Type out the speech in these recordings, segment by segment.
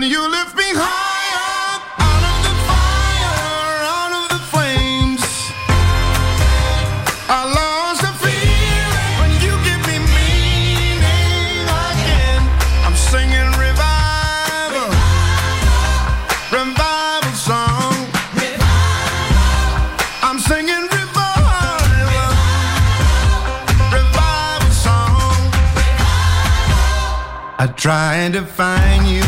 But you lift me higher out of the fire, out of the flames. I lost the feeling when you give me meaning again. I'm singing revival, revival song. I'm singing revival, revival song. I tried to find you,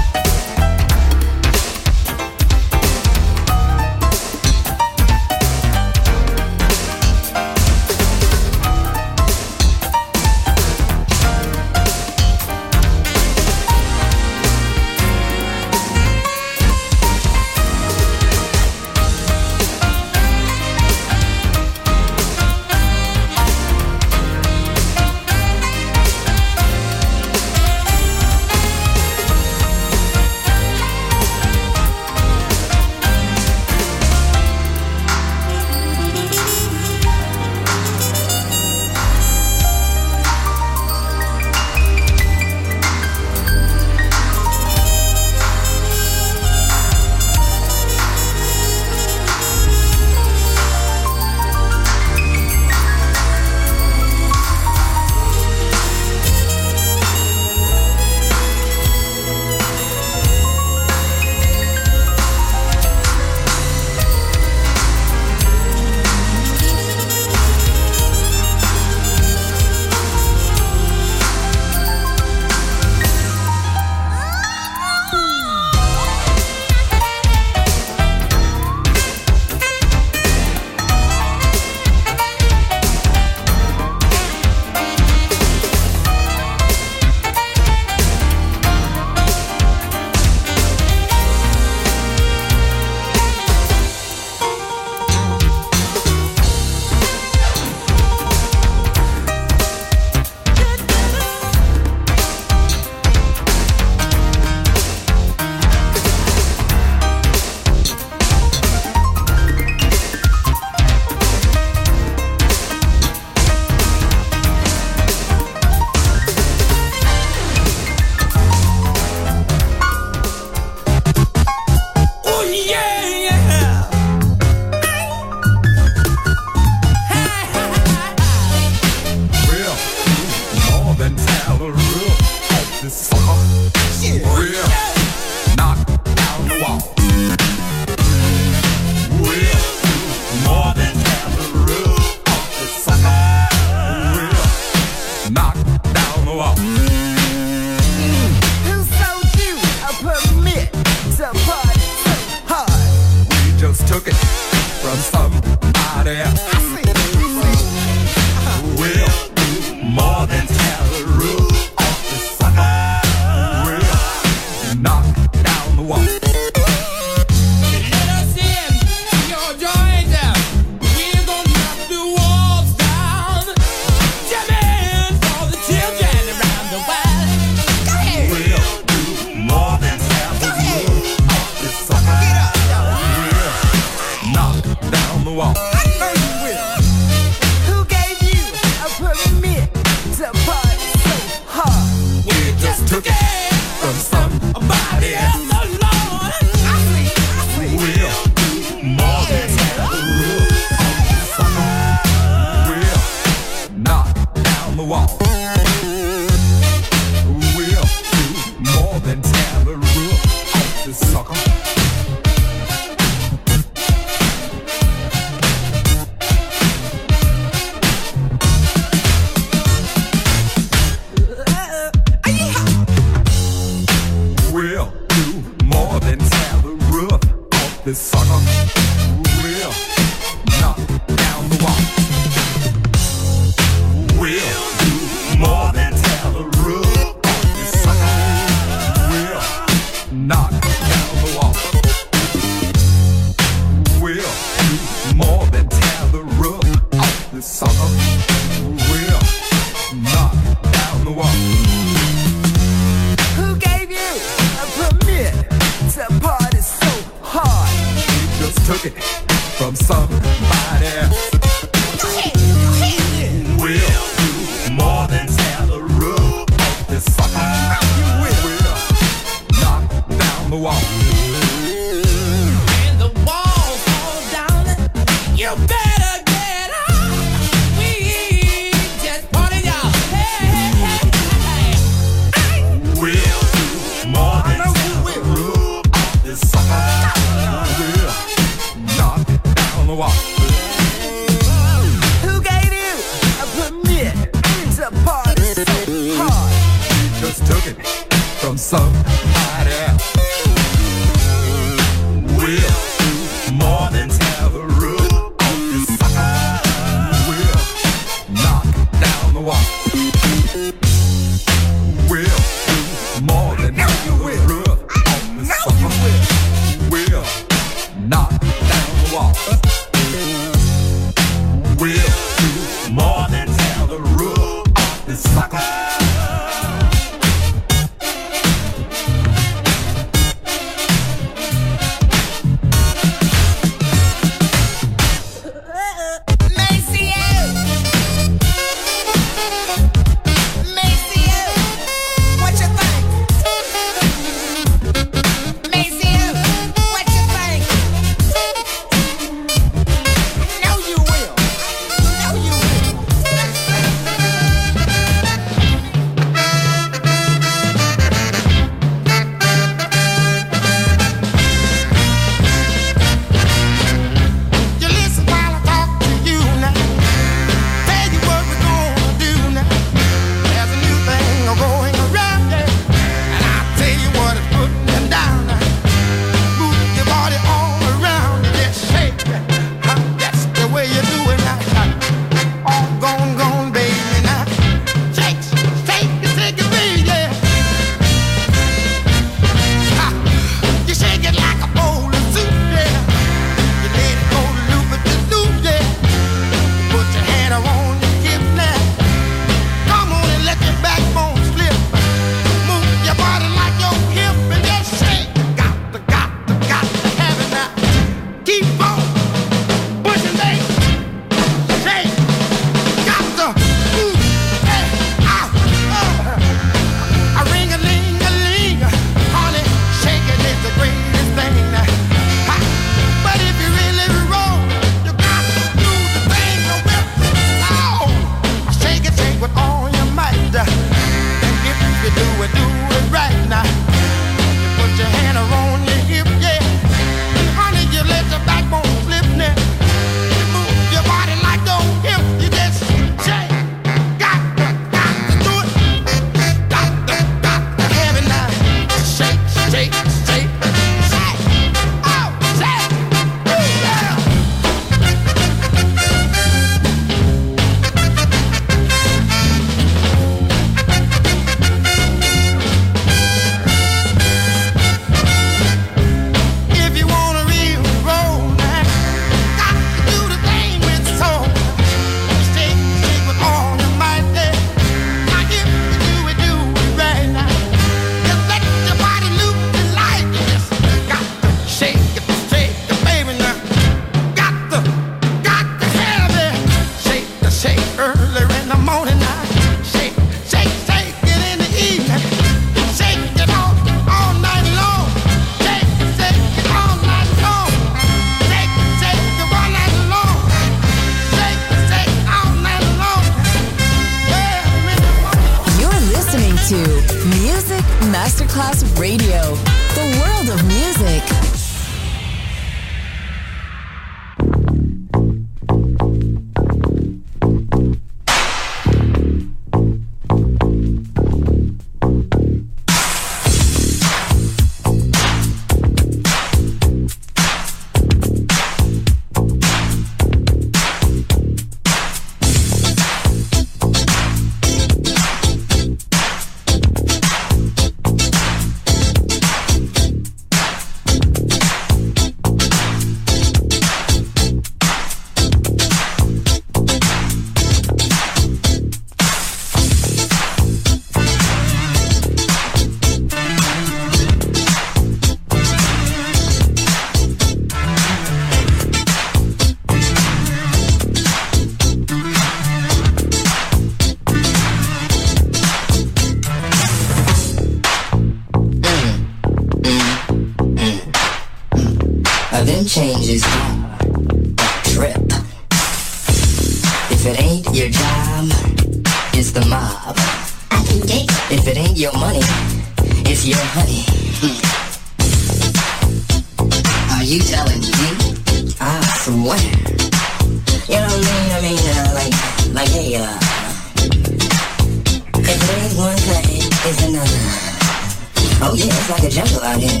oh yeah, it's like a jungle out here.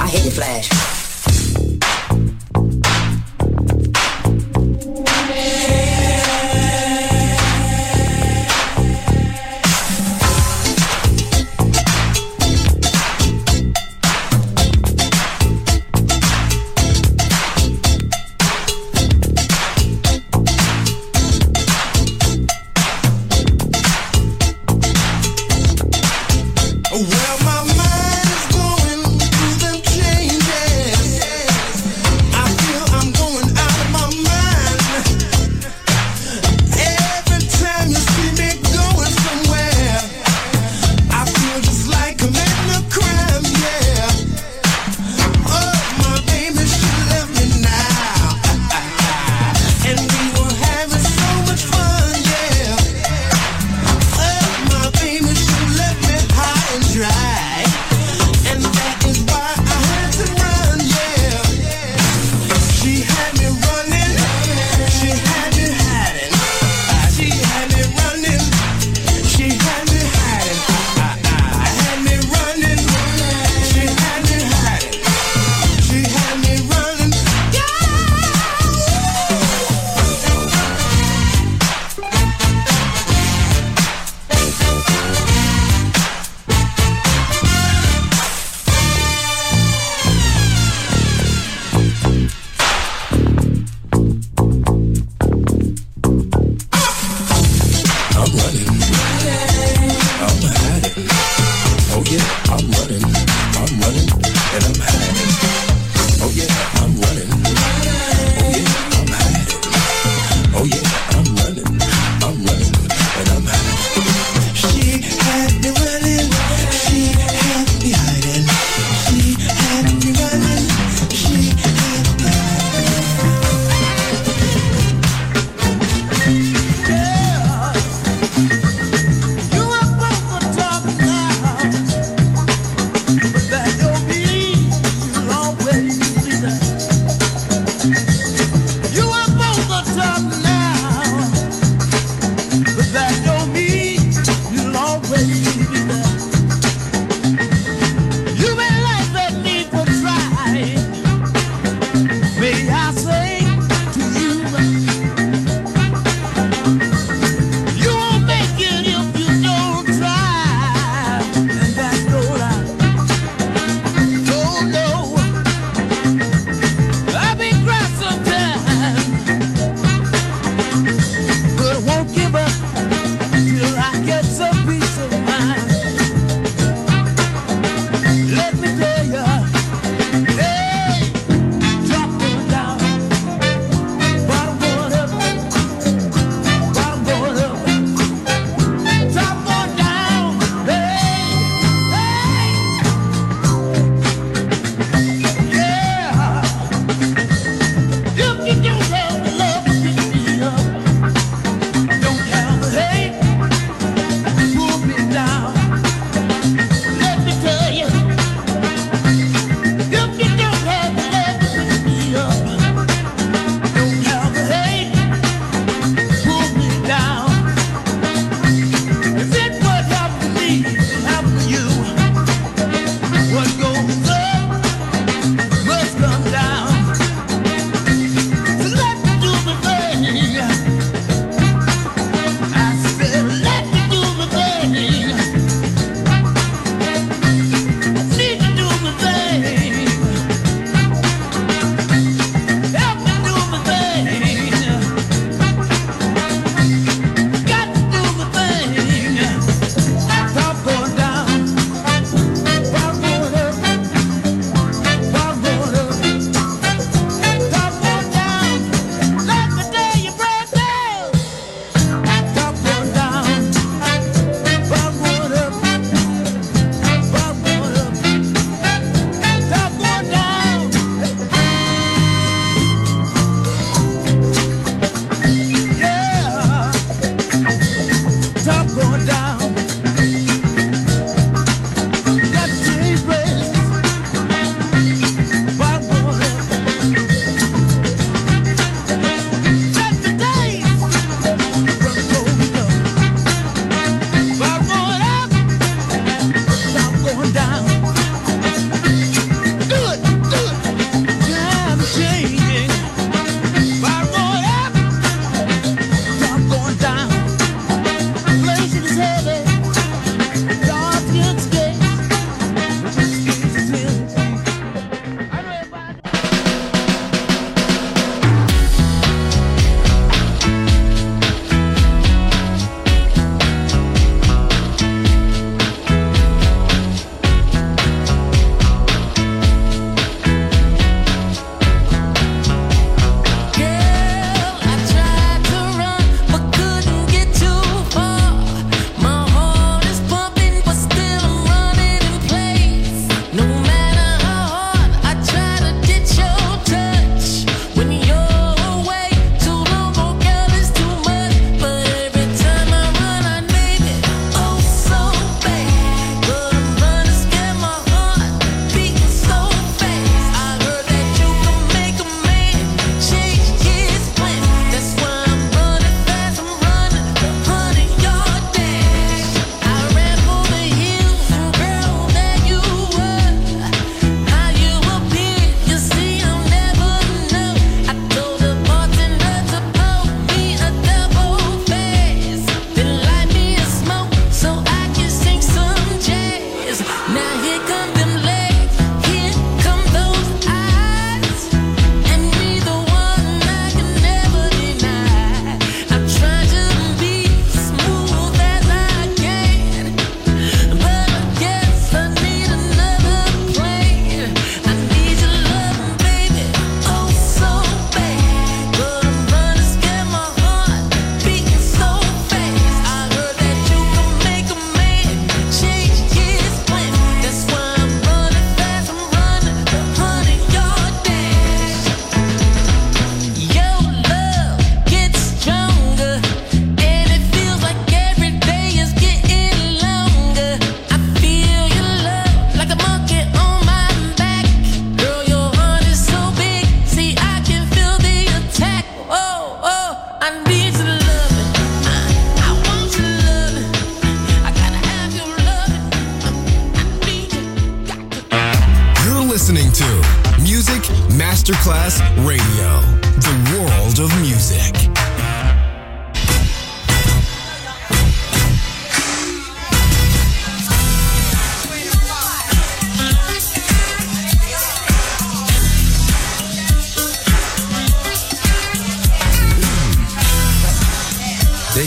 I hate the flash.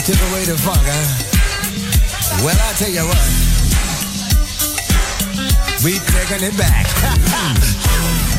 to the way to funk, huh? Well, I tell you what, we taking it back.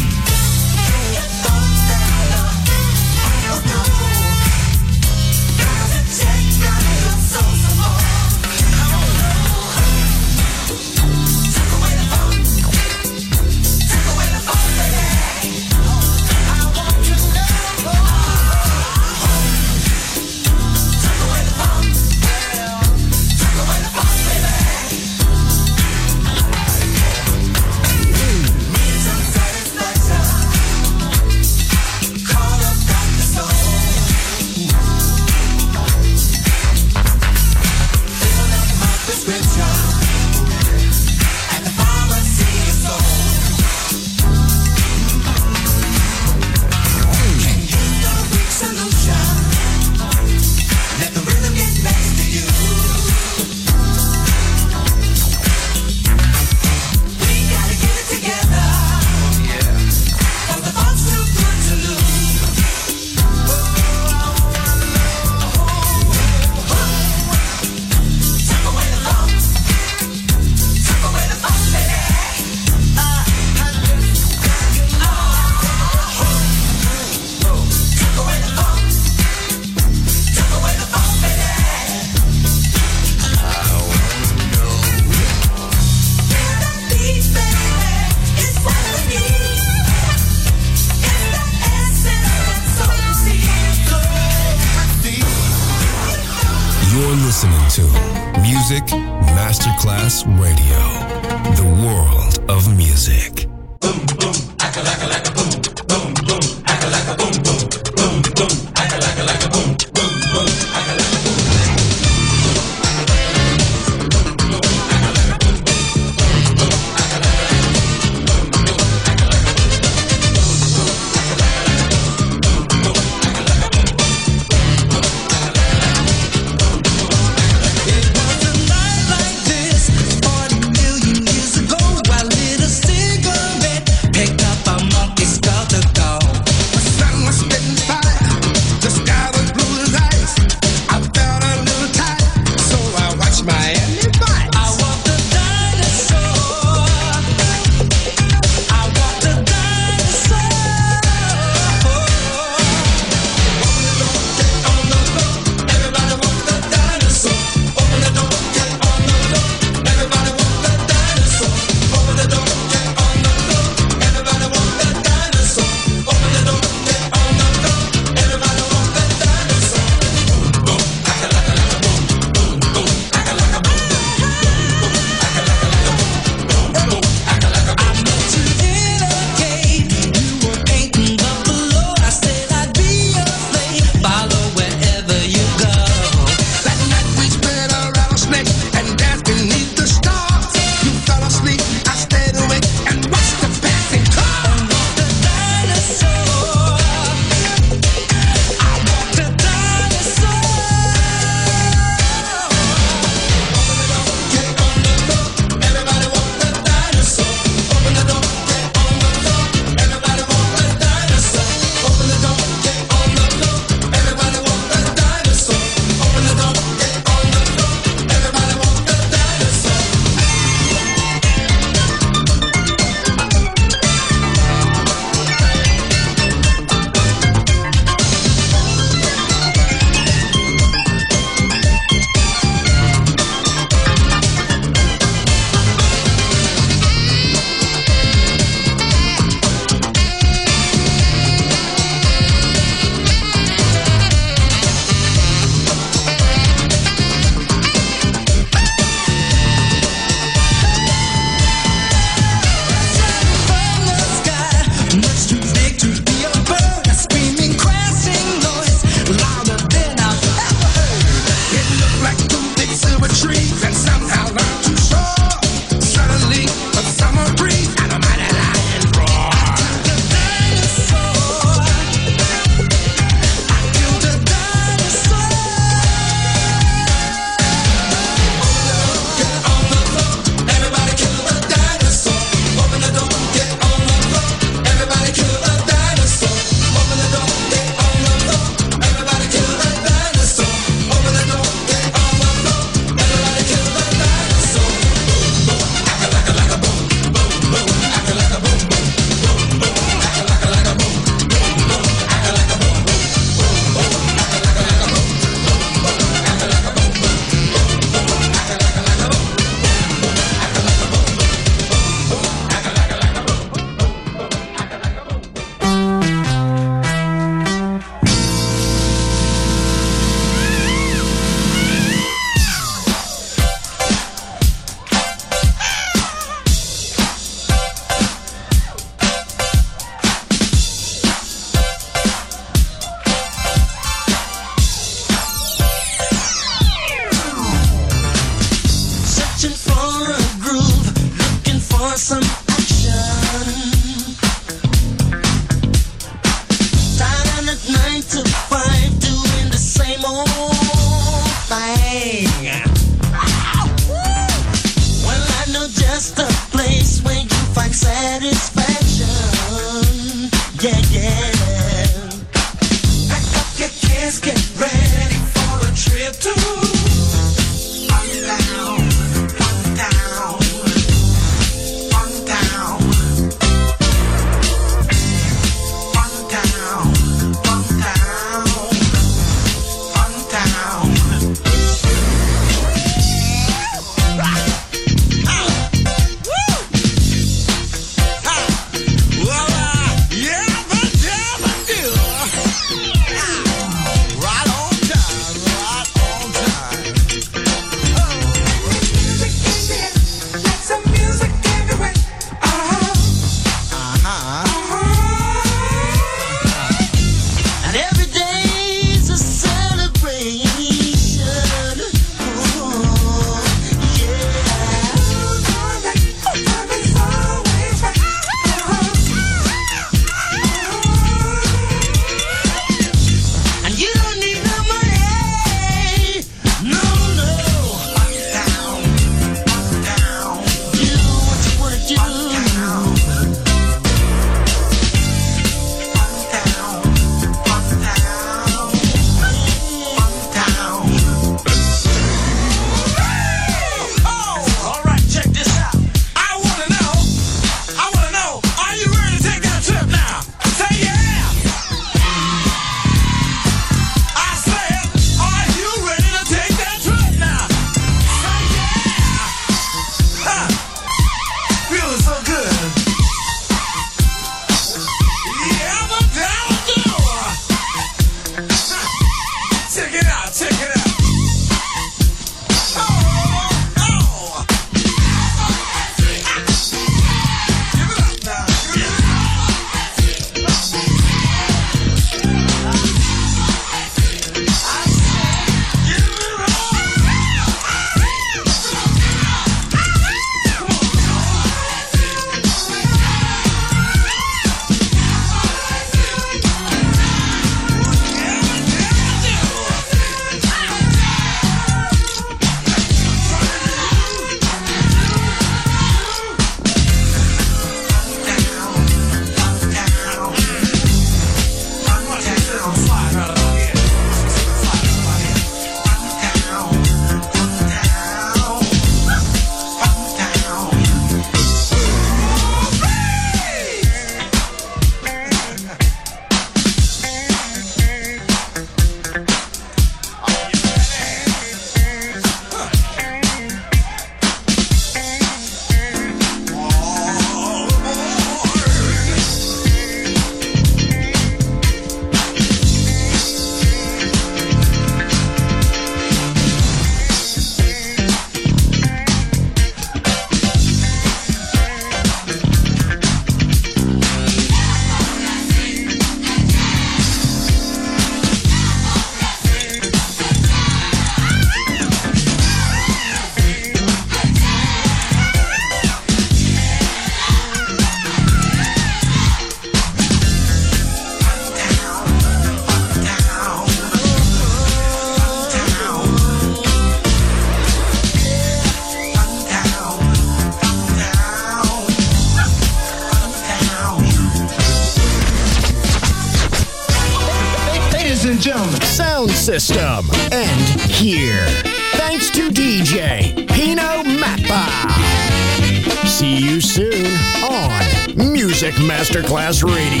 Masterclass Radio.